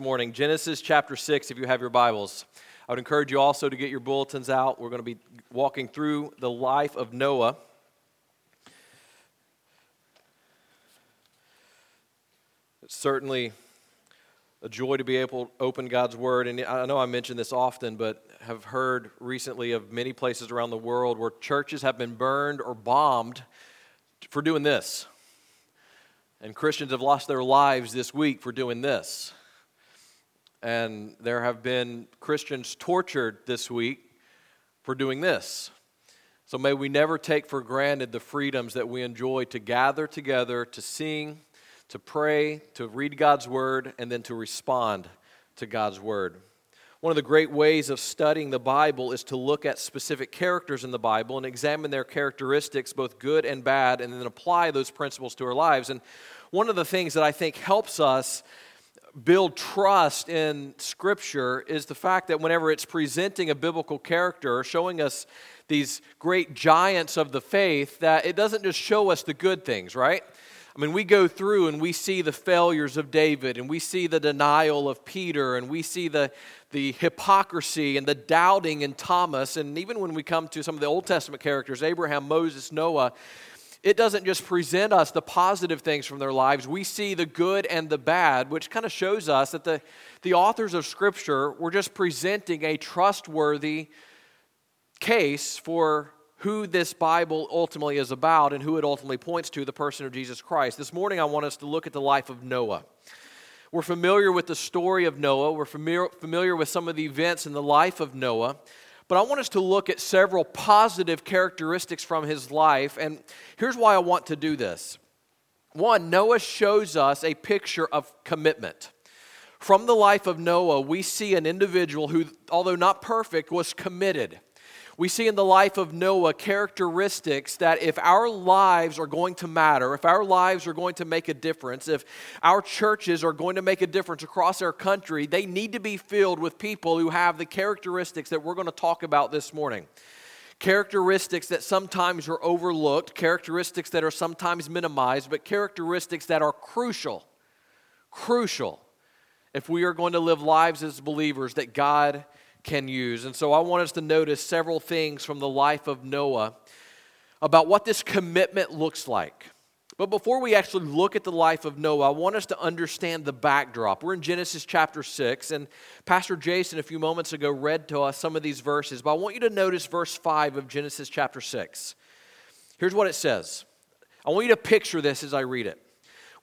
morning Genesis chapter 6, if you have your Bibles. I would encourage you also to get your bulletins out. We're going to be walking through the life of Noah. It's certainly a joy to be able to open God's Word. And I know I mention this often, but have heard recently of many places around the world where churches have been burned or bombed for doing this. And Christians have lost their lives this week for doing this and there have been Christians tortured this week for doing this. So may we never take for granted the freedoms that we enjoy to gather together, to sing, to pray, to read God's word, and then to respond to God's word. One of the great ways of studying the Bible is to look at specific characters in the Bible and examine their characteristics, both good and bad, and then apply those principles to our lives. And one of the things that I think helps us build trust in Scripture is the fact that whenever it's presenting a biblical character, showing us these great giants of the faith, that it doesn't just show us the good things, right? I mean, we go through and we see the failures of David, and we see the denial of Peter, and we see the, the hypocrisy and the doubting in Thomas. And even when we come to some of the Old Testament characters, Abraham, Moses, Noah, it doesn't just present us the positive things from their lives. We see the good and the bad, which kind of shows us that the, the authors of Scripture were just presenting a trustworthy case for who this Bible ultimately is about and who it ultimately points to the person of Jesus Christ. This morning, I want us to look at the life of Noah. We're familiar with the story of Noah, we're familiar, familiar with some of the events in the life of Noah. But I want us to look at several positive characteristics from his life. And here's why I want to do this. One, Noah shows us a picture of commitment. From the life of Noah, we see an individual who, although not perfect, was committed. We see in the life of Noah characteristics that if our lives are going to matter, if our lives are going to make a difference, if our churches are going to make a difference across our country, they need to be filled with people who have the characteristics that we're going to talk about this morning. Characteristics that sometimes are overlooked, characteristics that are sometimes minimized, but characteristics that are crucial, crucial if we are going to live lives as believers that God can use. And so I want us to notice several things from the life of Noah about what this commitment looks like. But before we actually look at the life of Noah, I want us to understand the backdrop. We're in Genesis chapter 6, and Pastor Jason a few moments ago read to us some of these verses, but I want you to notice verse 5 of Genesis chapter 6. Here's what it says I want you to picture this as I read it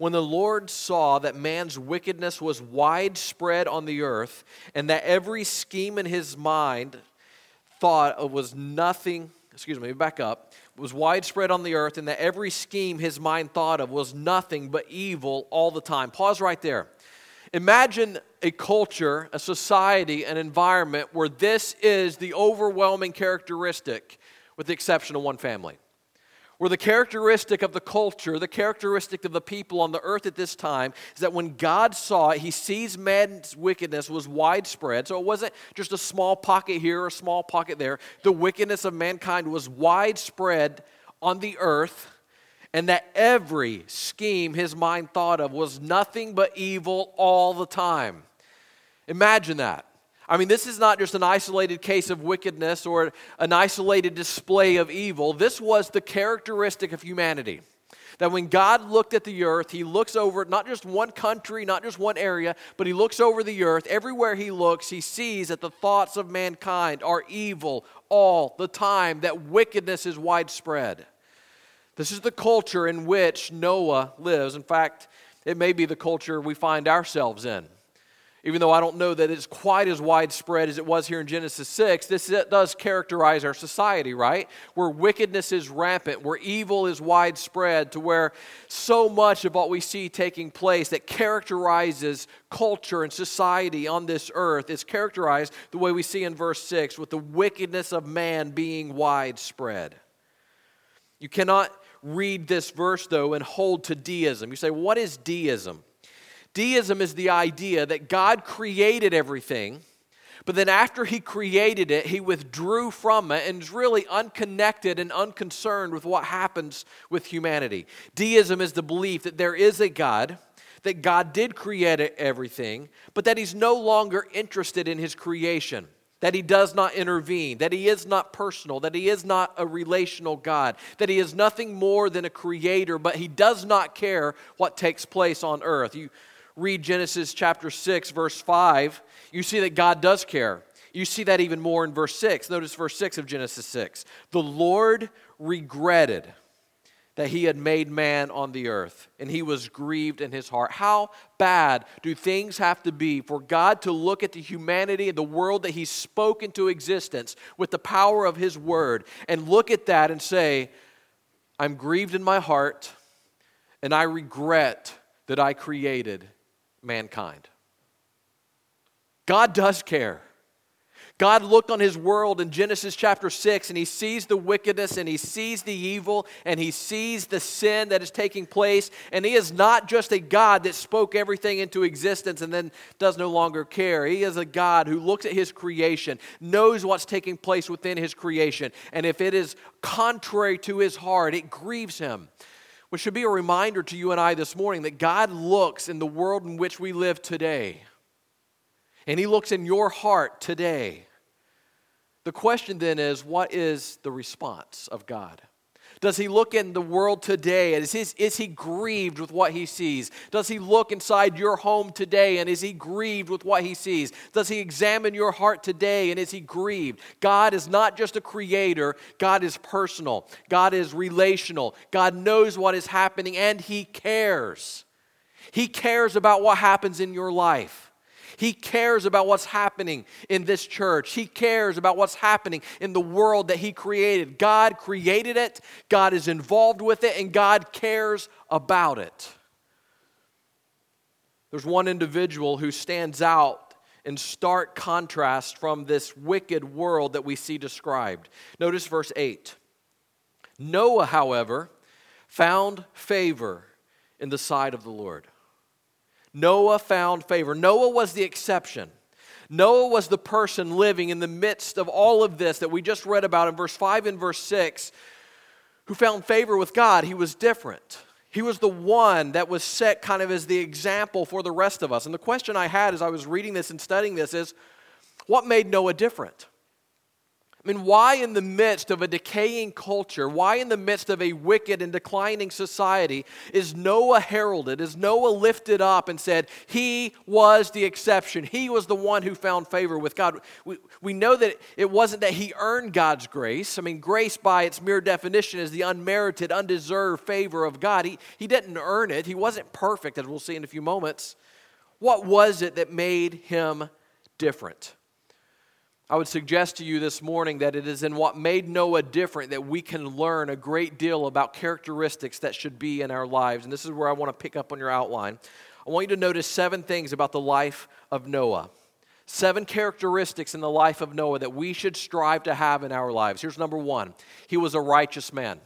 when the Lord saw that man's wickedness was widespread on the earth, and that every scheme in his mind thought of was nothing, excuse me, back up, was widespread on the earth, and that every scheme his mind thought of was nothing but evil all the time. Pause right there. Imagine a culture, a society, an environment where this is the overwhelming characteristic, with the exception of one family where the characteristic of the culture, the characteristic of the people on the earth at this time, is that when God saw it, he sees man's wickedness was widespread. So it wasn't just a small pocket here or a small pocket there. The wickedness of mankind was widespread on the earth, and that every scheme his mind thought of was nothing but evil all the time. Imagine that. I mean, this is not just an isolated case of wickedness or an isolated display of evil. This was the characteristic of humanity. That when God looked at the earth, He looks over not just one country, not just one area, but He looks over the earth. Everywhere He looks, He sees that the thoughts of mankind are evil all the time, that wickedness is widespread. This is the culture in which Noah lives. In fact, it may be the culture we find ourselves in even though I don't know that it's quite as widespread as it was here in Genesis 6, this does characterize our society, right? Where wickedness is rampant, where evil is widespread, to where so much of what we see taking place that characterizes culture and society on this earth is characterized the way we see in verse 6 with the wickedness of man being widespread. You cannot read this verse, though, and hold to deism. You say, what is deism? Deism is the idea that God created everything, but then after He created it, He withdrew from it and is really unconnected and unconcerned with what happens with humanity. Deism is the belief that there is a God that God did create everything, but that He's no longer interested in His creation, that He does not intervene, that He is not personal, that He is not a relational God, that He is nothing more than a creator, but He does not care what takes place on earth. You read Genesis chapter 6, verse 5, you see that God does care. You see that even more in verse 6. Notice verse 6 of Genesis 6. The Lord regretted that he had made man on the earth, and he was grieved in his heart. How bad do things have to be for God to look at the humanity and the world that he spoke into existence with the power of his word and look at that and say, I'm grieved in my heart, and I regret that I created mankind? God does care. God looked on his world in Genesis chapter 6 and he sees the wickedness and he sees the evil and he sees the sin that is taking place. And he is not just a God that spoke everything into existence and then does no longer care. He is a God who looks at his creation, knows what's taking place within his creation. And if it is contrary to his heart, it grieves him. Which should be a reminder to you and I this morning that God looks in the world in which we live today. And he looks in your heart today the question then is what is the response of God? Does he look in the world today and is, his, is he grieved with what he sees? Does he look inside your home today and is he grieved with what he sees? Does he examine your heart today and is he grieved? God is not just a creator, God is personal, God is relational, God knows what is happening and he cares. He cares about what happens in your life. He cares about what's happening in this church. He cares about what's happening in the world that He created. God created it, God is involved with it, and God cares about it. There's one individual who stands out in stark contrast from this wicked world that we see described. Notice verse 8. Noah, however, found favor in the sight of the Lord. Noah found favor. Noah was the exception. Noah was the person living in the midst of all of this that we just read about in verse 5 and verse 6 who found favor with God. He was different. He was the one that was set kind of as the example for the rest of us. And the question I had as I was reading this and studying this is what made Noah different? I mean, why in the midst of a decaying culture, why in the midst of a wicked and declining society is Noah heralded, is Noah lifted up and said, He was the exception. He was the one who found favor with God. We, we know that it wasn't that he earned God's grace. I mean, grace by its mere definition is the unmerited, undeserved favor of God. He, he didn't earn it, he wasn't perfect, as we'll see in a few moments. What was it that made him different? I would suggest to you this morning that it is in what made Noah different that we can learn a great deal about characteristics that should be in our lives. And this is where I want to pick up on your outline. I want you to notice seven things about the life of Noah. Seven characteristics in the life of Noah that we should strive to have in our lives. Here's number one he was a righteous man.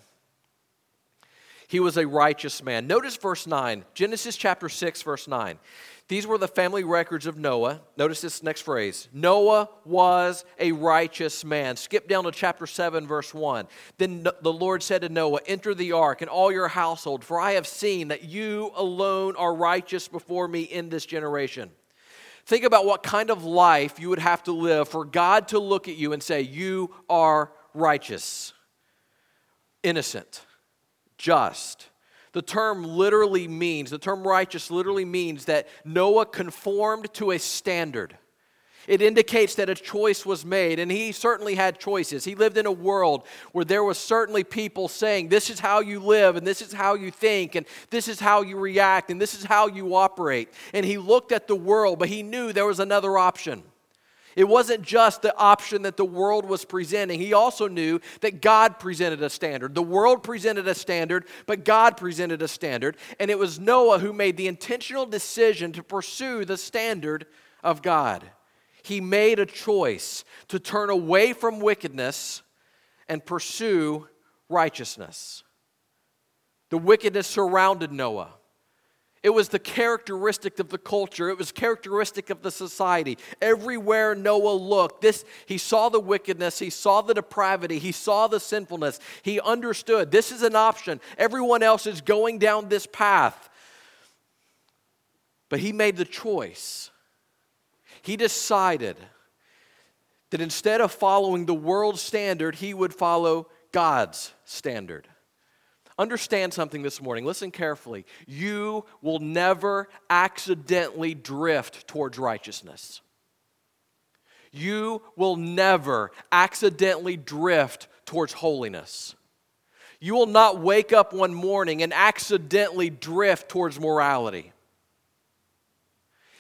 He was a righteous man. Notice verse 9, Genesis chapter 6, verse 9. These were the family records of Noah. Notice this next phrase Noah was a righteous man. Skip down to chapter 7, verse 1. Then the Lord said to Noah, Enter the ark and all your household, for I have seen that you alone are righteous before me in this generation. Think about what kind of life you would have to live for God to look at you and say, You are righteous, innocent, just the term literally means, the term righteous literally means that Noah conformed to a standard. It indicates that a choice was made, and he certainly had choices. He lived in a world where there was certainly people saying, This is how you live, and this is how you think, and this is how you react, and this is how you operate. And he looked at the world, but he knew there was another option. It wasn't just the option that the world was presenting. He also knew that God presented a standard. The world presented a standard, but God presented a standard. And it was Noah who made the intentional decision to pursue the standard of God. He made a choice to turn away from wickedness and pursue righteousness. The wickedness surrounded Noah. It was the characteristic of the culture. It was characteristic of the society. Everywhere Noah looked, this he saw the wickedness, he saw the depravity, he saw the sinfulness. He understood this is an option. Everyone else is going down this path. But he made the choice. He decided that instead of following the world standard, he would follow God's standard. Understand something this morning. Listen carefully. You will never accidentally drift towards righteousness. You will never accidentally drift towards holiness. You will not wake up one morning and accidentally drift towards morality.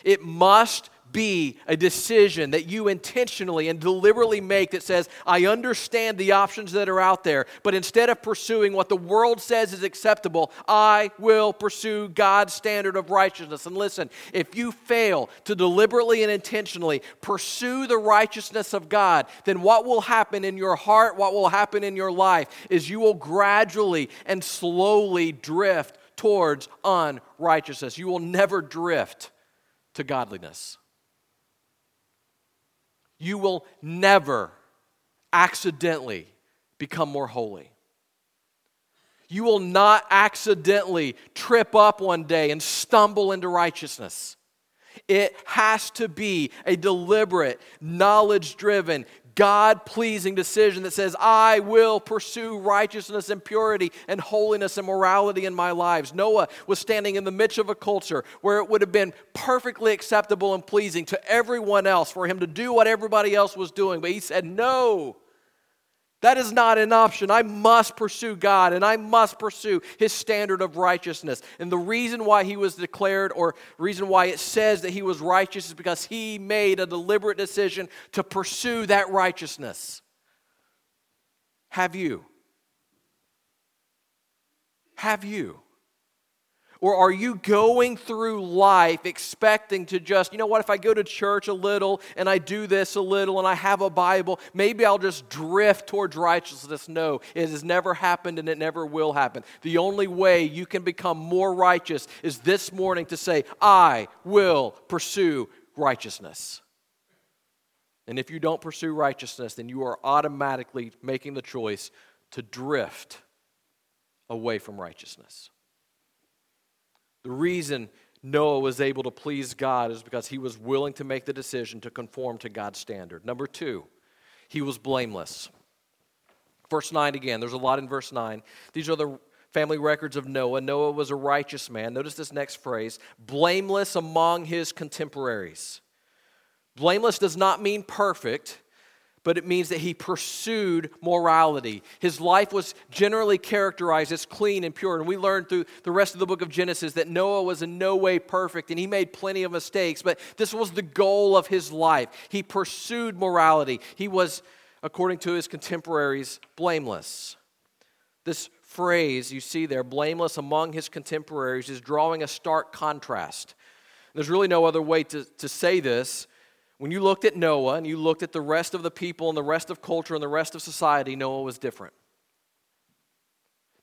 It must be a decision that you intentionally and deliberately make that says, I understand the options that are out there, but instead of pursuing what the world says is acceptable, I will pursue God's standard of righteousness. And listen, if you fail to deliberately and intentionally pursue the righteousness of God, then what will happen in your heart, what will happen in your life, is you will gradually and slowly drift towards unrighteousness. You will never drift to godliness you will never accidentally become more holy. You will not accidentally trip up one day and stumble into righteousness. It has to be a deliberate, knowledge driven, God pleasing decision that says, I will pursue righteousness and purity and holiness and morality in my lives. Noah was standing in the midst of a culture where it would have been perfectly acceptable and pleasing to everyone else for him to do what everybody else was doing. But he said, No, that is not an option. I must pursue God and I must pursue his standard of righteousness. And the reason why he was declared, or reason why it says that he was righteous, is because he made a deliberate decision to pursue that righteousness. Have you? Have you? Or are you going through life expecting to just, you know what, if I go to church a little and I do this a little and I have a Bible, maybe I'll just drift towards righteousness? No, it has never happened and it never will happen. The only way you can become more righteous is this morning to say, I will pursue righteousness. And if you don't pursue righteousness, then you are automatically making the choice to drift away from righteousness. The reason Noah was able to please God is because he was willing to make the decision to conform to God's standard. Number two, he was blameless. Verse 9 again, there's a lot in verse 9. These are the family records of Noah. Noah was a righteous man. Notice this next phrase blameless among his contemporaries. Blameless does not mean perfect, but it means that he pursued morality. His life was generally characterized as clean and pure. And we learned through the rest of the book of Genesis that Noah was in no way perfect and he made plenty of mistakes, but this was the goal of his life. He pursued morality. He was, according to his contemporaries, blameless. This phrase you see there, blameless among his contemporaries, is drawing a stark contrast. There's really no other way to, to say this when you looked at Noah and you looked at the rest of the people and the rest of culture and the rest of society, Noah was different.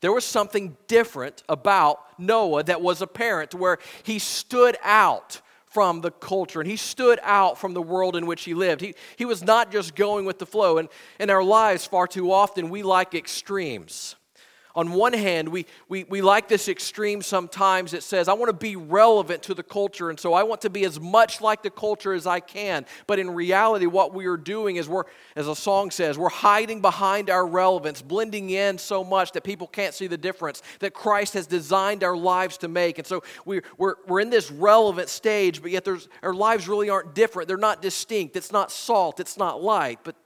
There was something different about Noah that was apparent to where he stood out from the culture and he stood out from the world in which he lived. He, he was not just going with the flow. And in our lives, far too often, we like extremes on one hand, we, we, we like this extreme sometimes. It says, I want to be relevant to the culture, and so I want to be as much like the culture as I can. But in reality, what we are doing is we're, as a song says, we're hiding behind our relevance, blending in so much that people can't see the difference that Christ has designed our lives to make. And so we're, we're, we're in this relevant stage, but yet there's, our lives really aren't different. They're not distinct. It's not salt, it's not light, but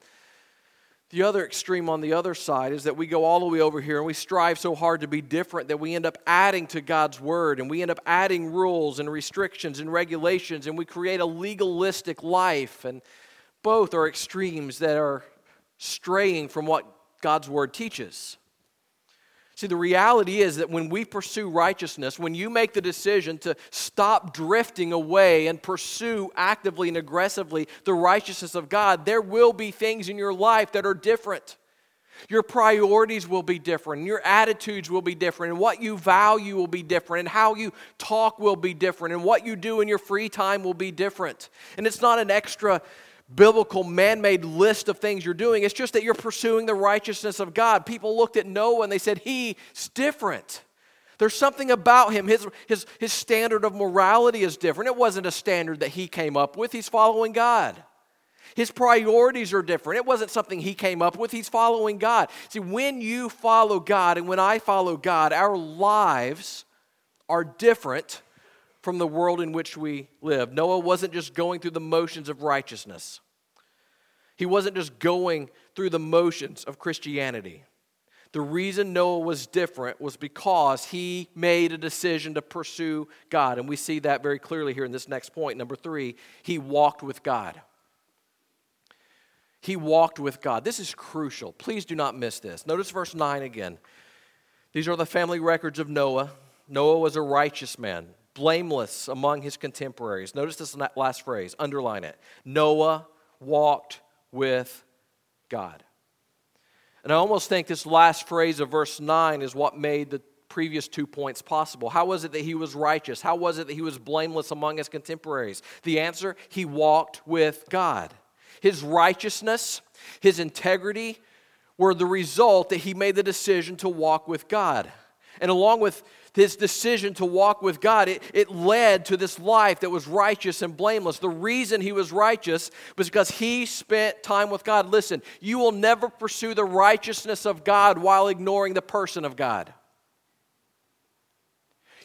the other extreme on the other side is that we go all the way over here and we strive so hard to be different that we end up adding to God's word and we end up adding rules and restrictions and regulations and we create a legalistic life. And both are extremes that are straying from what God's word teaches. See, the reality is that when we pursue righteousness, when you make the decision to stop drifting away and pursue actively and aggressively the righteousness of God, there will be things in your life that are different. Your priorities will be different, your attitudes will be different, and what you value will be different, and how you talk will be different, and what you do in your free time will be different. And it's not an extra biblical man made list of things you're doing. It's just that you're pursuing the righteousness of God. People looked at Noah and they said, He's different. There's something about him. His, his, his standard of morality is different. It wasn't a standard that he came up with, he's following God. His priorities are different. It wasn't something he came up with, he's following God. See, when you follow God and when I follow God, our lives are different from the world in which we live. Noah wasn't just going through the motions of righteousness, he wasn't just going through the motions of Christianity. The reason Noah was different was because he made a decision to pursue God. And we see that very clearly here in this next point. Number three, he walked with God. He walked with God. This is crucial. Please do not miss this. Notice verse 9 again. These are the family records of Noah. Noah was a righteous man, blameless among his contemporaries. Notice this last phrase, underline it. Noah walked with God. And I almost think this last phrase of verse 9 is what made the previous two points possible. How was it that he was righteous? How was it that he was blameless among his contemporaries? The answer he walked with God. His righteousness, his integrity were the result that he made the decision to walk with God. And along with his decision to walk with God, it, it led to this life that was righteous and blameless. The reason he was righteous was because he spent time with God. Listen, you will never pursue the righteousness of God while ignoring the person of God.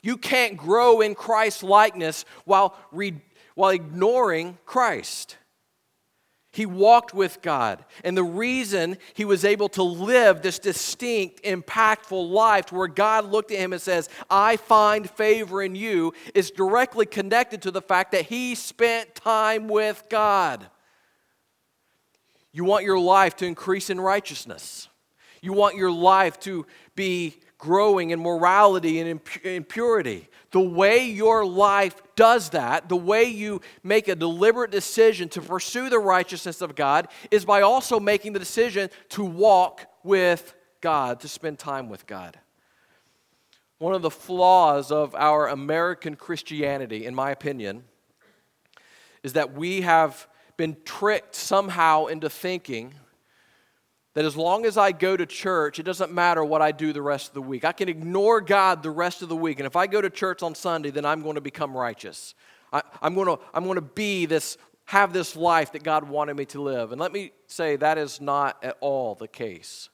You can't grow in Christ's likeness while, re- while ignoring Christ. He walked with God. And the reason he was able to live this distinct, impactful life where God looked at him and says, I find favor in you, is directly connected to the fact that he spent time with God. You want your life to increase in righteousness. You want your life to be growing in morality and in purity. The way your life does that, the way you make a deliberate decision to pursue the righteousness of God, is by also making the decision to walk with God, to spend time with God. One of the flaws of our American Christianity, in my opinion, is that we have been tricked somehow into thinking that as long as I go to church, it doesn't matter what I do the rest of the week. I can ignore God the rest of the week. And if I go to church on Sunday, then I'm going to become righteous. I, am going to, I'm going to be this, have this life that God wanted me to live. And let me say that is not at all the case.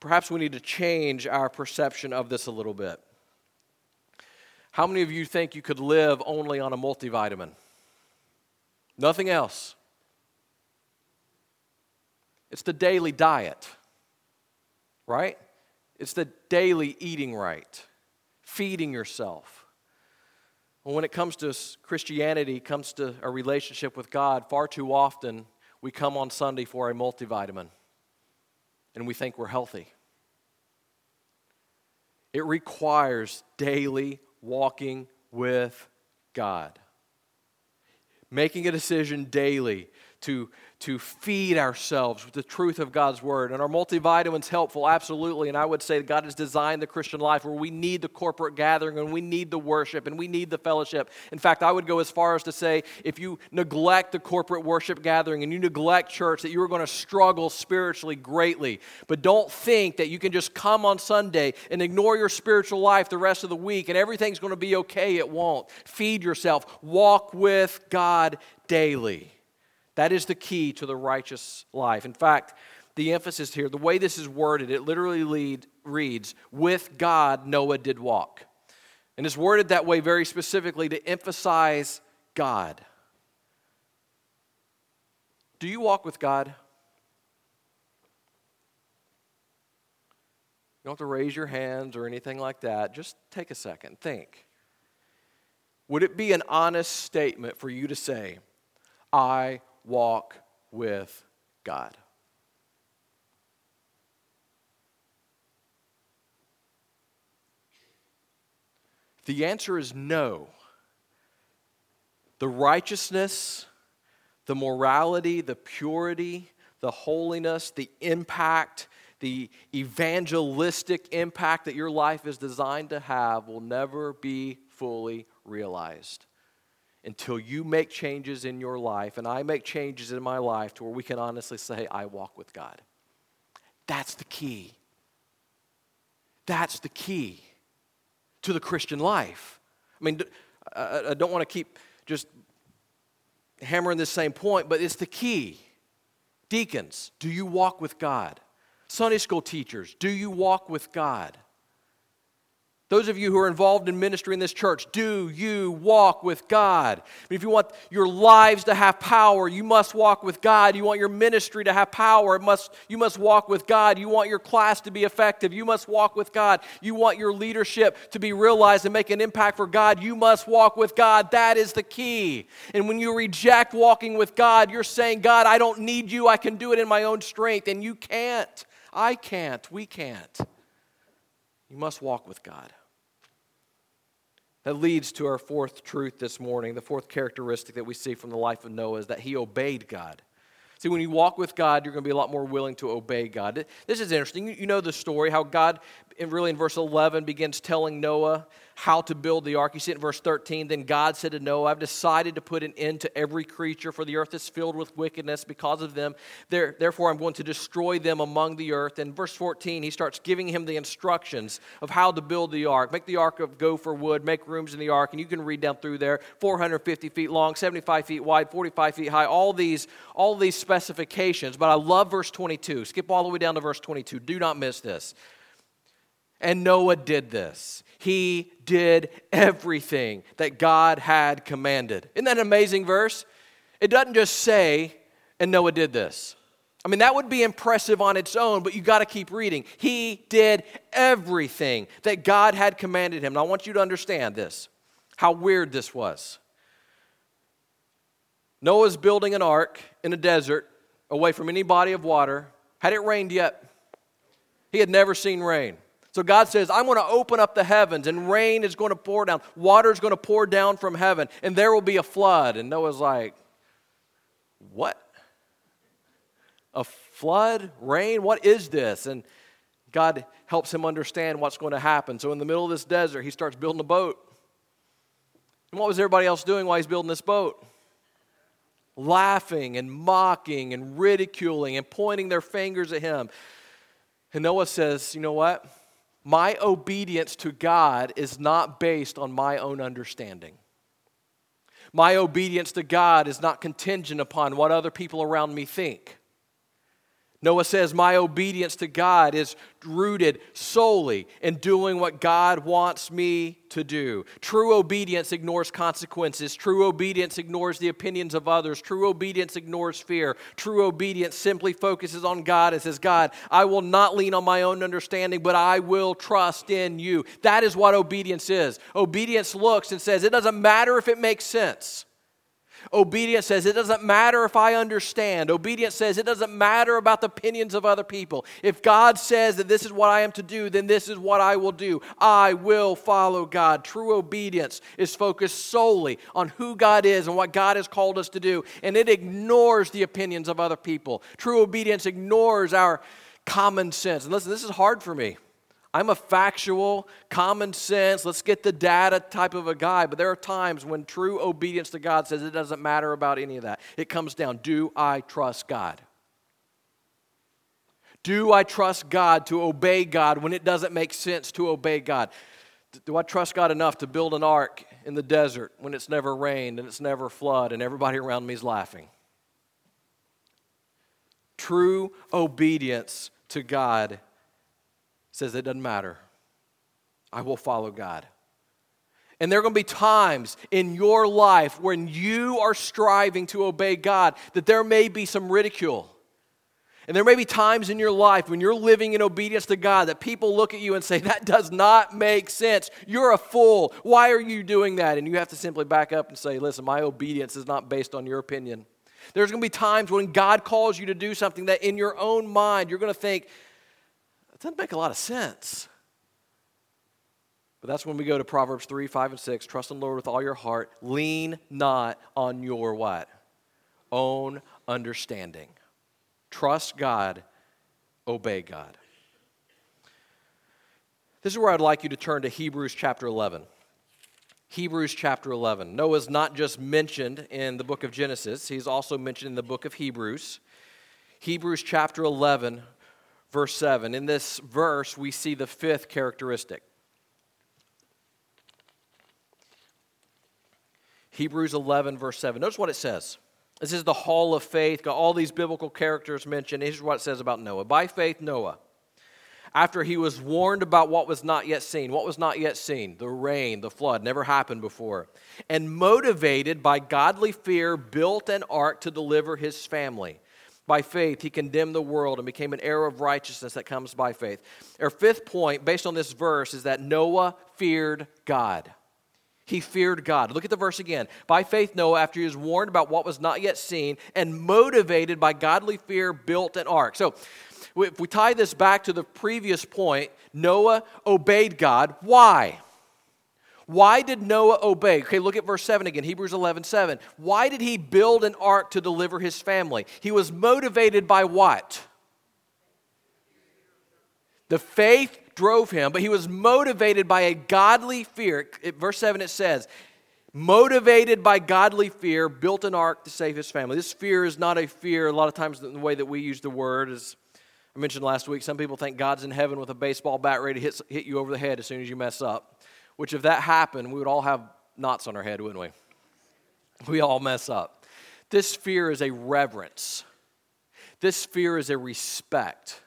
Perhaps we need to change our perception of this a little bit. How many of you think you could live only on a multivitamin? Nothing else. It's the daily diet, right? It's the daily eating right, feeding yourself. Well, when it comes to Christianity, comes to a relationship with God, far too often we come on Sunday for a multivitamin and we think we're healthy. It requires daily walking with God, making a decision daily to to feed ourselves with the truth of God's word. And our multivitamins helpful, absolutely. And I would say God has designed the Christian life where we need the corporate gathering and we need the worship and we need the fellowship. In fact, I would go as far as to say if you neglect the corporate worship gathering and you neglect church, that you are going to struggle spiritually greatly. But don't think that you can just come on Sunday and ignore your spiritual life the rest of the week and everything's going to be okay. It won't. Feed yourself, walk with God daily. That is the key to the righteous life. In fact, the emphasis here, the way this is worded, it literally lead, reads, With God Noah did walk. And it's worded that way very specifically to emphasize God. Do you walk with God? You don't have to raise your hands or anything like that. Just take a second, think. Would it be an honest statement for you to say, I walk with God? The answer is no. The righteousness, the morality, the purity, the holiness, the impact, the evangelistic impact that your life is designed to have will never be fully realized until you make changes in your life and I make changes in my life to where we can honestly say, I walk with God. That's the key. That's the key to the Christian life. I mean, I don't want to keep just hammering this same point, but it's the key. Deacons, do you walk with God? Sunday school teachers, do you walk with God? Those of you who are involved in ministry in this church, do you walk with God? If you want your lives to have power, you must walk with God. You want your ministry to have power, it must, you must walk with God. You want your class to be effective, you must walk with God. You want your leadership to be realized and make an impact for God, you must walk with God. That is the key. And when you reject walking with God, you're saying, God, I don't need you. I can do it in my own strength. And you can't. I can't. We can't. You must walk with God. That leads to our fourth truth this morning. The fourth characteristic that we see from the life of Noah is that he obeyed God. See, when you walk with God, you're going to be a lot more willing to obey God. This is interesting. You know the story how God, really in verse 11, begins telling Noah how to build the ark. You see it in verse 13. Then God said to Noah, I've decided to put an end to every creature, for the earth is filled with wickedness because of them. Therefore, I'm going to destroy them among the earth. And verse 14, he starts giving him the instructions of how to build the ark. Make the ark of gopher wood, make rooms in the ark. And you can read down through there 450 feet long, 75 feet wide, 45 feet high, all these, all these specifications. But I love verse 22. Skip all the way down to verse 22. Do not miss this. And Noah did this. He did everything that God had commanded. Isn't that an amazing verse? It doesn't just say, and Noah did this. I mean, that would be impressive on its own, but you got to keep reading. He did everything that God had commanded him. Now, I want you to understand this how weird this was. Noah's building an ark in a desert away from any body of water. Had it rained yet? He had never seen rain. So God says, I'm going to open up the heavens, and rain is going to pour down. Water is going to pour down from heaven, and there will be a flood. And Noah's like, What? A flood? Rain? What is this? And God helps him understand what's going to happen. So in the middle of this desert, he starts building a boat. And what was everybody else doing while he's building this boat? Laughing and mocking and ridiculing and pointing their fingers at him. And Noah says, You know what? My obedience to God is not based on my own understanding. My obedience to God is not contingent upon what other people around me think. Noah says, My obedience to God is rooted solely in doing what God wants me to do. True obedience ignores consequences. True obedience ignores the opinions of others. True obedience ignores fear. True obedience simply focuses on God and says, God, I will not lean on my own understanding, but I will trust in you. That is what obedience is. Obedience looks and says, It doesn't matter if it makes sense. Obedience says it doesn't matter if I understand. Obedience says it doesn't matter about the opinions of other people. If God says that this is what I am to do, then this is what I will do. I will follow God. True obedience is focused solely on who God is and what God has called us to do, and it ignores the opinions of other people. True obedience ignores our common sense. And listen, this is hard for me. I'm a factual, common sense, let's get the data type of a guy, but there are times when true obedience to God says it doesn't matter about any of that. It comes down do I trust God? Do I trust God to obey God when it doesn't make sense to obey God? Do I trust God enough to build an ark in the desert when it's never rained and it's never flood and everybody around me is laughing? True obedience to God says it doesn't matter. I will follow God. And there are going to be times in your life when you are striving to obey God that there may be some ridicule. And there may be times in your life when you're living in obedience to God that people look at you and say, That does not make sense. You're a fool. Why are you doing that? And you have to simply back up and say, Listen, my obedience is not based on your opinion. There's going to be times when God calls you to do something that in your own mind you're going to think, that doesn't make a lot of sense. But that's when we go to Proverbs 3, 5, and 6. Trust in the Lord with all your heart. Lean not on your what? Own understanding. Trust God, obey God. This is where I'd like you to turn to Hebrews chapter 11. Hebrews chapter 11. Noah's not just mentioned in the book of Genesis, he's also mentioned in the book of Hebrews. Hebrews chapter 11, verse 7. In this verse, we see the fifth characteristic. Hebrews 11, verse 7. Notice what it says. This is the hall of faith, got all these biblical characters mentioned. Here's what it says about Noah. By faith, Noah, after he was warned about what was not yet seen, what was not yet seen? The rain, the flood, never happened before. And motivated by godly fear, built an ark to deliver his family. By faith, he condemned the world and became an heir of righteousness that comes by faith. Our fifth point, based on this verse, is that Noah feared God. He feared God. Look at the verse again. By faith, Noah, after he was warned about what was not yet seen and motivated by godly fear, built an ark. So, if we tie this back to the previous point, Noah obeyed God. Why? Why did Noah obey? Okay, look at verse 7 again, Hebrews 11 7. Why did he build an ark to deliver his family? He was motivated by what? The faith drove him, but he was motivated by a godly fear. Verse 7 it says, motivated by godly fear, built an ark to save his family. This fear is not a fear, a lot of times the way that we use the word is, I mentioned last week, some people think God's in heaven with a baseball bat ready to hit, hit you over the head as soon as you mess up. Which, if that happened, we would all have knots on our head, wouldn't we? We all mess up. This fear is a reverence, this fear is a respect.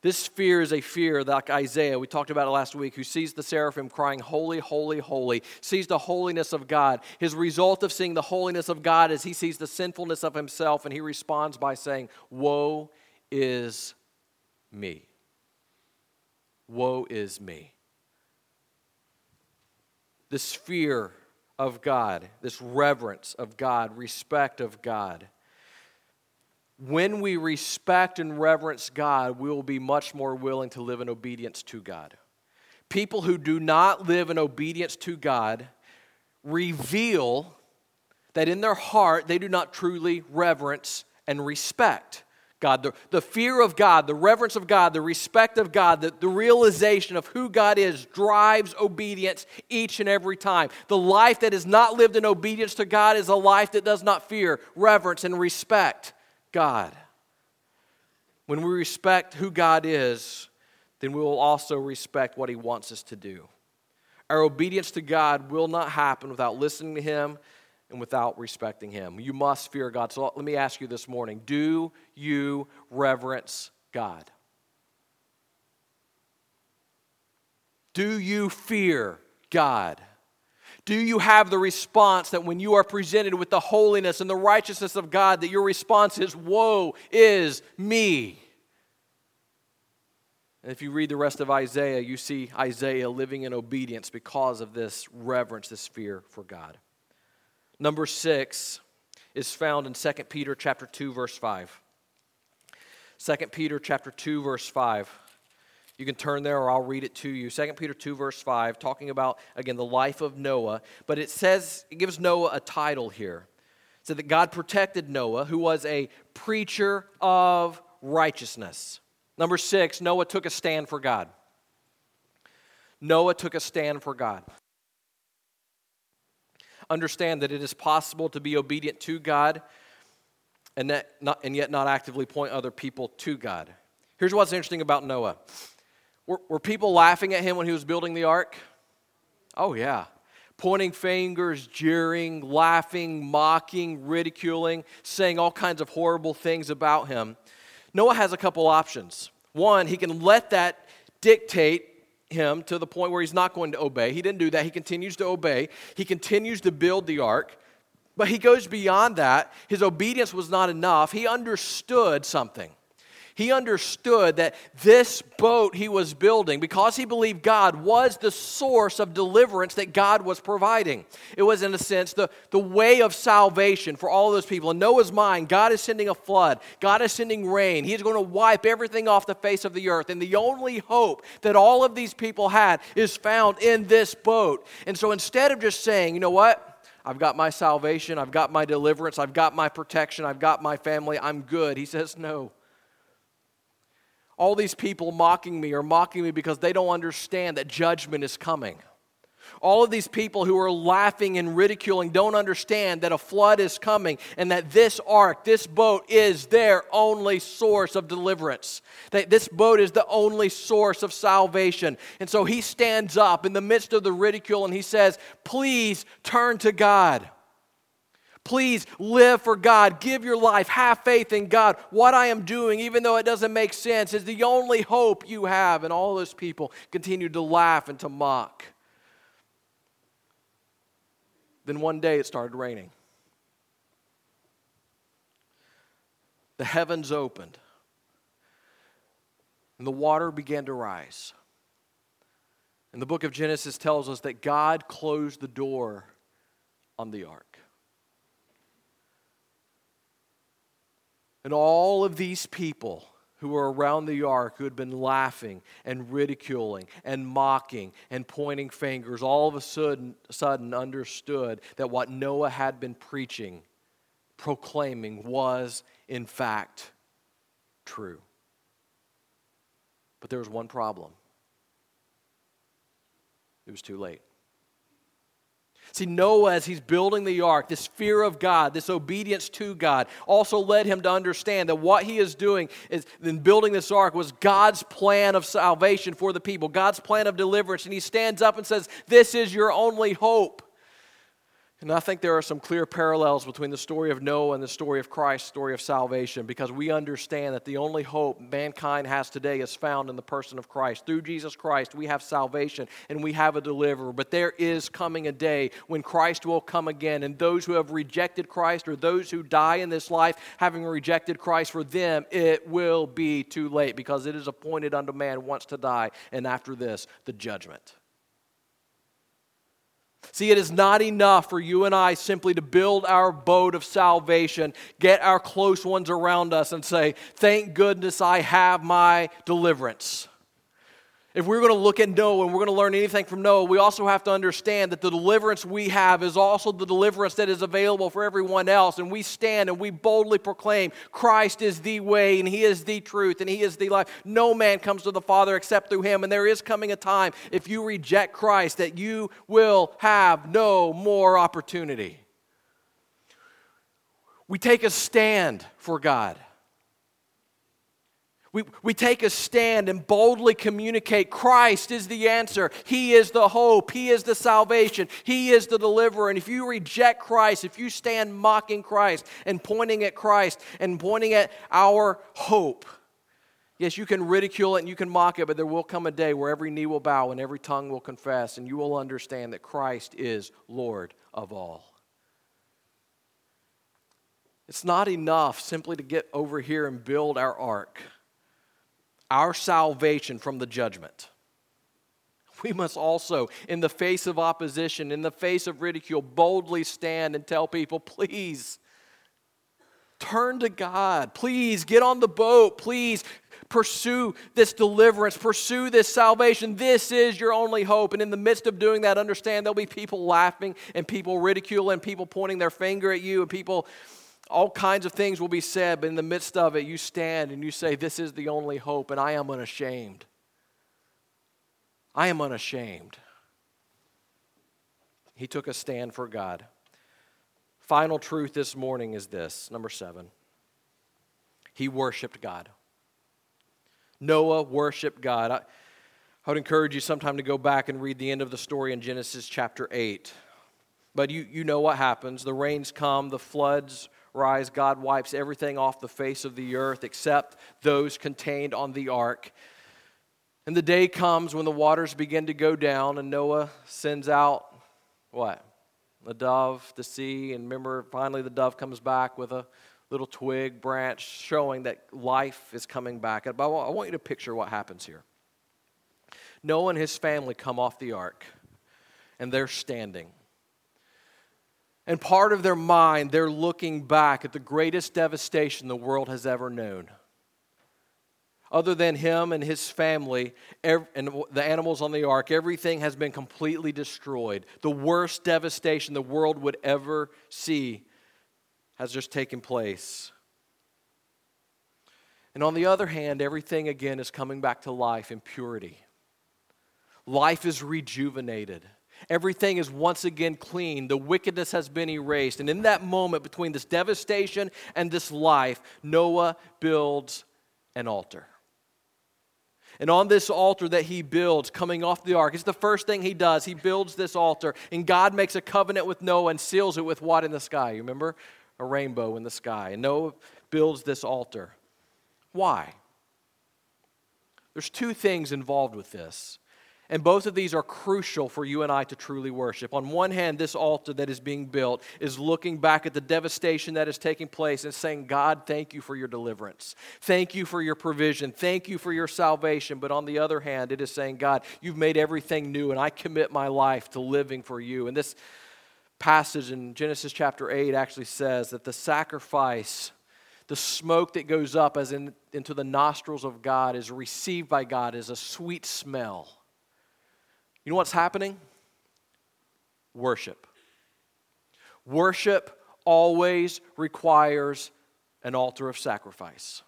This fear is a fear like Isaiah, we talked about it last week, who sees the seraphim crying, Holy, holy, holy, sees the holiness of God. His result of seeing the holiness of God is he sees the sinfulness of himself and he responds by saying, Woe is me. Woe is me this fear of God, this reverence of God, respect of God. When we respect and reverence God, we will be much more willing to live in obedience to God. People who do not live in obedience to God reveal that in their heart they do not truly reverence and respect God, the, the fear of God, the reverence of God, the respect of God, the, the realization of who God is drives obedience each and every time. The life that is not lived in obedience to God is a life that does not fear, reverence, and respect God. When we respect who God is, then we will also respect what He wants us to do. Our obedience to God will not happen without listening to Him and without respecting him. You must fear God. So let me ask you this morning do you reverence God? Do you fear God? Do you have the response that when you are presented with the holiness and the righteousness of God, that your response is, Woe is me? And if you read the rest of Isaiah, you see Isaiah living in obedience because of this reverence, this fear for God. Number six is found in 2 Peter chapter 2, verse 5. 2 Peter chapter 2, verse 5. You can turn there or I'll read it to you. 2 Peter 2, verse 5, talking about, again, the life of Noah. But it says, it gives Noah a title here. It said that God protected Noah, who was a preacher of righteousness. Number six, Noah took a stand for God. Noah took a stand for God understand that it is possible to be obedient to God and, that not, and yet not actively point other people to God. Here's what's interesting about Noah were, were people laughing at him when he was building the ark? Oh, yeah. Pointing fingers, jeering, laughing, mocking, ridiculing, saying all kinds of horrible things about him. Noah has a couple options. One, he can let that dictate him to the point where he's not going to obey. He didn't do that. He continues to obey. He continues to build the ark. But he goes beyond that. His obedience was not enough. He understood something. He understood that this boat he was building, because he believed God, was the source of deliverance that God was providing. It was, in a sense, the, the way of salvation for all those people. In Noah's mind, God is sending a flood, God is sending rain. He is going to wipe everything off the face of the earth. And the only hope that all of these people had is found in this boat. And so instead of just saying, you know what? I've got my salvation, I've got my deliverance, I've got my protection, I've got my family, I'm good. He says, No all these people mocking me are mocking me because they don't understand that judgment is coming. All of these people who are laughing and ridiculing don't understand that a flood is coming and that this ark, this boat, is their only source of deliverance. That this boat is the only source of salvation. And so he stands up in the midst of the ridicule and he says, Please turn to God. Please live for God. Give your life. Have faith in God. What I am doing, even though it doesn't make sense, is the only hope you have. And all those people continued to laugh and to mock. Then one day it started raining. The heavens opened, and the water began to rise. And the book of Genesis tells us that God closed the door on the ark. And all of these people who were around the ark who had been laughing and ridiculing and mocking and pointing fingers all of a sudden, sudden understood that what Noah had been preaching, proclaiming, was in fact true. But there was one problem it was too late. See, Noah, as he's building the ark, this fear of God, this obedience to God, also led him to understand that what he is doing is in building this ark was God's plan of salvation for the people, God's plan of deliverance. And he stands up and says, This is your only hope. And I think there are some clear parallels between the story of Noah and the story of Christ, story of salvation, because we understand that the only hope mankind has today is found in the person of Christ. Through Jesus Christ, we have salvation and we have a deliverer. But there is coming a day when Christ will come again, and those who have rejected Christ or those who die in this life having rejected Christ, for them it will be too late because it is appointed unto man once to die, and after this, the judgment. See, it is not enough for you and I simply to build our boat of salvation, get our close ones around us, and say, Thank goodness I have my deliverance. If we're going to look at Noah and we're going to learn anything from Noah, we also have to understand that the deliverance we have is also the deliverance that is available for everyone else. And we stand and we boldly proclaim Christ is the way and He is the truth and He is the life. No man comes to the Father except through Him. And there is coming a time, if you reject Christ, that you will have no more opportunity. We take a stand for God. We, we take a stand and boldly communicate Christ is the answer. He is the hope. He is the salvation. He is the deliverer. And if you reject Christ, if you stand mocking Christ and pointing at Christ and pointing at our hope, yes, you can ridicule it and you can mock it, but there will come a day where every knee will bow and every tongue will confess, and you will understand that Christ is Lord of all. It's not enough simply to get over here and build our ark our salvation from the judgment. We must also, in the face of opposition, in the face of ridicule, boldly stand and tell people, please turn to God. Please get on the boat. Please pursue this deliverance, pursue this salvation. This is your only hope. And in the midst of doing that, understand there'll be people laughing and people ridiculing, people pointing their finger at you, and people all kinds of things will be said, but in the midst of it, you stand and you say, This is the only hope, and I am unashamed. I am unashamed. He took a stand for God. Final truth this morning is this number seven. He worshiped God. Noah worshiped God. I, I would encourage you sometime to go back and read the end of the story in Genesis chapter 8. But you, you know what happens. The rains come, the floods rise, God wipes everything off the face of the earth except those contained on the ark. And the day comes when the waters begin to go down, and Noah sends out what? The dove to see. And remember, finally, the dove comes back with a little twig branch showing that life is coming back. But I want you to picture what happens here. Noah and his family come off the ark, and they're standing. And part of their mind, they're looking back at the greatest devastation the world has ever known. Other than him and his family and the animals on the ark, everything has been completely destroyed. The worst devastation the world would ever see has just taken place. And on the other hand, everything again is coming back to life in purity. Life is rejuvenated. Everything is once again clean. The wickedness has been erased. And in that moment between this devastation and this life, Noah builds an altar. And on this altar that he builds coming off the ark, it's the first thing he does. He builds this altar, and God makes a covenant with Noah and seals it with what in the sky? You remember? A rainbow in the sky. And Noah builds this altar. Why? There's two things involved with this. And both of these are crucial for you and I to truly worship. On one hand, this altar that is being built is looking back at the devastation that is taking place and saying, God, thank you for your deliverance. Thank you for your provision. Thank you for your salvation. But on the other hand, it is saying, God, you've made everything new, and I commit my life to living for you. And this passage in Genesis chapter 8 actually says that the sacrifice the smoke that goes up as in, into the nostrils of God is received by God as a sweet smell. You know what's happening? Worship. Worship always requires an altar of sacrifice.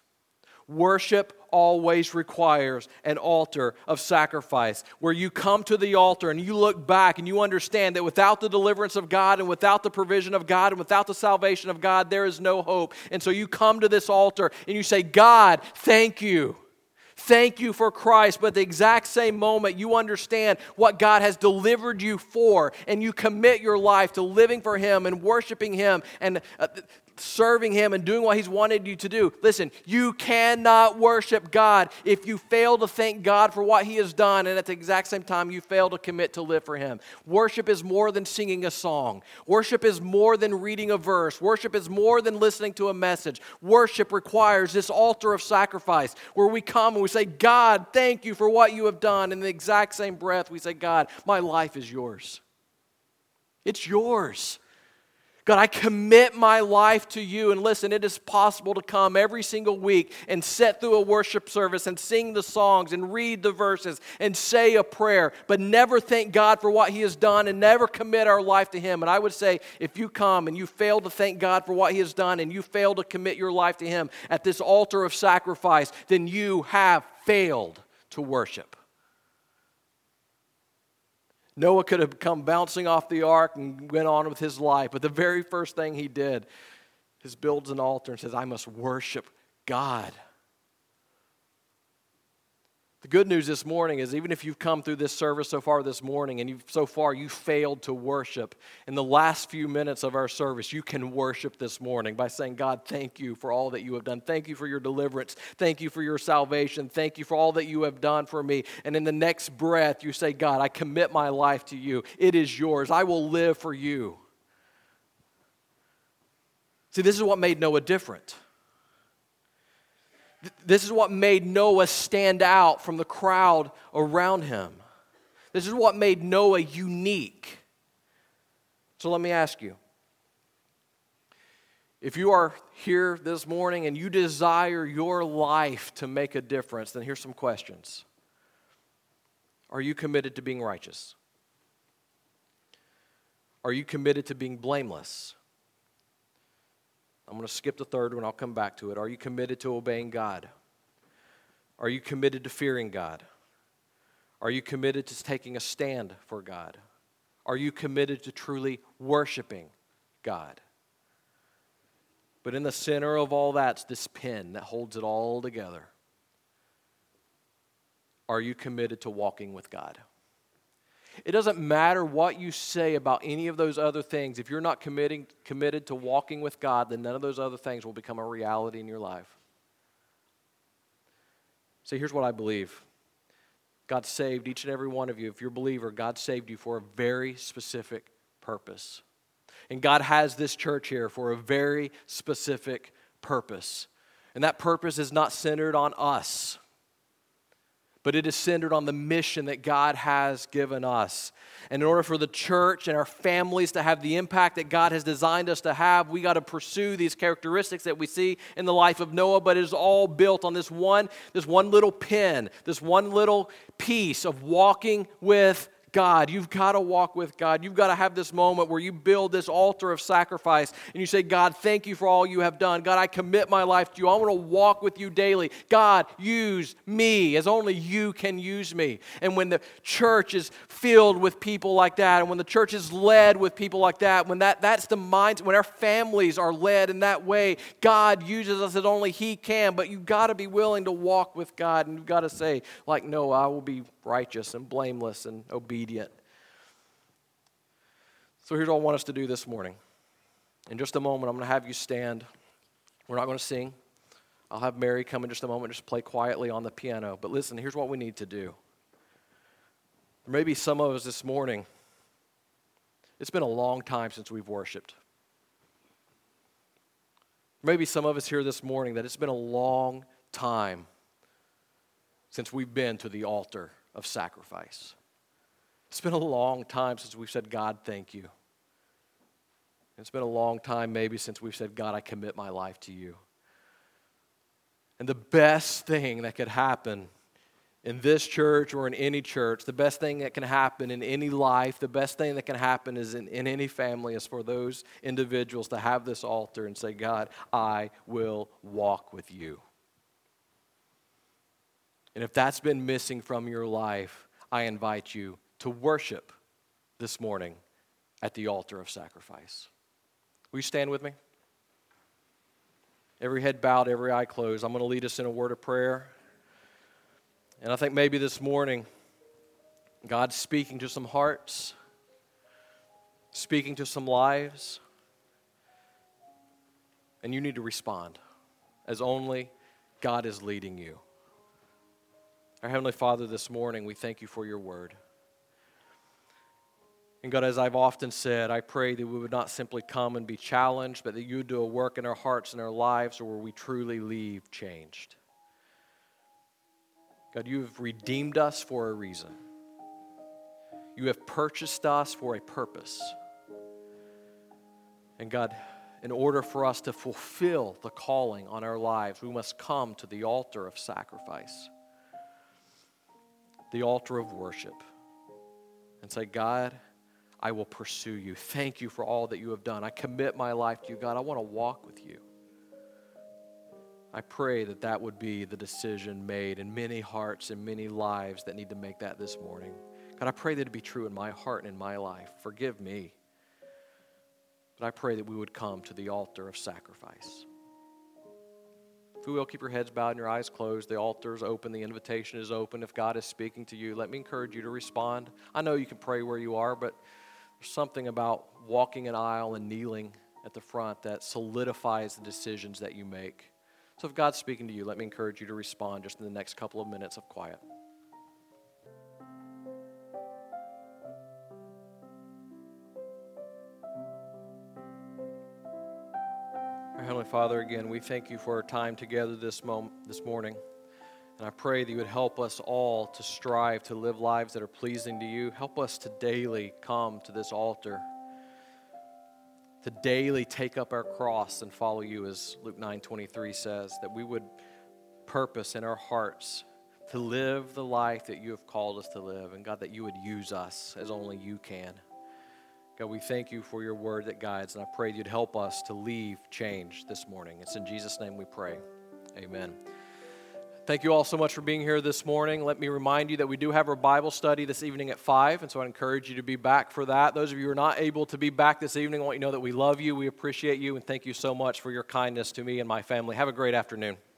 Worship always requires an altar of sacrifice where you come to the altar and you look back and you understand that without the deliverance of God and without the provision of God and without the salvation of God, there is no hope. And so you come to this altar and you say, God, thank you. Thank you for Christ. But the exact same moment, you understand what God has delivered you for, and you commit your life to living for Him and worshiping Him and uh, serving Him and doing what He's wanted you to do. Listen, you cannot worship God if you fail to thank God for what He has done, and at the exact same time, you fail to commit to live for Him. Worship is more than singing a song, worship is more than reading a verse, worship is more than listening to a message. Worship requires this altar of sacrifice where we come and we say, God, thank you for what you have done. In the exact same breath, we say, God, my life is yours. It's yours. God, I commit my life to you. And listen, it is possible to come every single week and sit through a worship service and sing the songs and read the verses and say a prayer, but never thank God for what He has done and never commit our life to Him. And I would say, if you come and you fail to thank God for what He has done and you fail to commit your life to Him at this altar of sacrifice, then you have failed to worship. Noah could have come bouncing off the ark and went on with his life, but the very first thing he did is builds an altar and says, I must worship God. The good news this morning is even if you've come through this service so far this morning and you've so far you failed to worship, in the last few minutes of our service, you can worship this morning by saying, God, thank you for all that you have done. Thank you for your deliverance. Thank you for your salvation. Thank you for all that you have done for me. And in the next breath, you say, God, I commit my life to you. It is yours. I will live for you. See, this is what made Noah different. This is what made Noah stand out from the crowd around him. This is what made Noah unique. So let me ask you if you are here this morning and you desire your life to make a difference, then here's some questions Are you committed to being righteous? Are you committed to being blameless? I'm going to skip the third one, I'll come back to it. Are you committed to obeying God? Are you committed to fearing God? Are you committed to taking a stand for God? Are you committed to truly worshiping God? But in the center of all that's this pin that holds it all together. Are you committed to walking with God? It doesn't matter what you say about any of those other things. If you're not committing, committed to walking with God, then none of those other things will become a reality in your life. See, here's what I believe God saved each and every one of you. If you're a believer, God saved you for a very specific purpose. And God has this church here for a very specific purpose. And that purpose is not centered on us but it is centered on the mission that God has given us. And in order for the church and our families to have the impact that God has designed us to have, we got to pursue these characteristics that we see in the life of Noah, but it is all built on this one, this one little pin, this one little piece of walking with God. You've got to walk with God. You've got to have this moment where you build this altar of sacrifice and you say, God, thank you for all you have done. God, I commit my life to you. I want to walk with you daily. God, use me as only you can use me. And when the church is filled with people like that, and when the church is led with people like that, when that, that's the mind, when our families are led in that way, God uses us as only He can. But you've got to be willing to walk with God and you've got to say, like Noah, I will be righteous and blameless and obedient. So here's what I want us to do this morning. In just a moment, I'm going to have you stand. We're not going to sing. I'll have Mary come in just a moment, just play quietly on the piano. But listen, here's what we need to do. Maybe some of us this morning, it's been a long time since we've worshiped. Maybe some of us here this morning that it's been a long time since we've been to the altar of sacrifice. It's been a long time since we've said, God, thank you. It's been a long time, maybe, since we've said, God, I commit my life to you. And the best thing that could happen in this church or in any church, the best thing that can happen in any life, the best thing that can happen is in, in any family is for those individuals to have this altar and say, God, I will walk with you. And if that's been missing from your life, I invite you to worship this morning at the altar of sacrifice. Will you stand with me? Every head bowed, every eye closed. I'm going to lead us in a word of prayer. And I think maybe this morning, God's speaking to some hearts, speaking to some lives, and you need to respond as only God is leading you. Our Heavenly Father, this morning, we thank you for your word. And God, as I've often said, I pray that we would not simply come and be challenged, but that you would do a work in our hearts and our lives where we truly leave changed. God, you have redeemed us for a reason. You have purchased us for a purpose. And God, in order for us to fulfill the calling on our lives, we must come to the altar of sacrifice, the altar of worship, and say, God, I will pursue you. Thank you for all that you have done. I commit my life to you, God. I want to walk with you. I pray that that would be the decision made in many hearts and many lives that need to make that this morning. God, I pray that it be true in my heart and in my life. Forgive me. But I pray that we would come to the altar of sacrifice. If you will, keep your heads bowed and your eyes closed. The altar is open, the invitation is open. If God is speaking to you, let me encourage you to respond. I know you can pray where you are, but there's something about walking an aisle and kneeling at the front that solidifies the decisions that you make. So if God's speaking to you, let me encourage you to respond just in the next couple of minutes of quiet. Heavenly Father, again, we thank you for our time together this, moment, this morning. And I pray that you would help us all to strive to live lives that are pleasing to you. Help us to daily come to this altar to daily take up our cross and follow you as Luke 9:23 says that we would purpose in our hearts to live the life that you have called us to live and God that you would use us as only you can. God, we thank you for your word that guides and I pray you'd help us to leave change this morning. It's in Jesus name we pray. Amen. Thank you all so much for being here this morning. Let me remind you that we do have our Bible study this evening at 5, and so I encourage you to be back for that. Those of you who are not able to be back this evening, I want you to know that we love you, we appreciate you, and thank you so much for your kindness to me and my family. Have a great afternoon.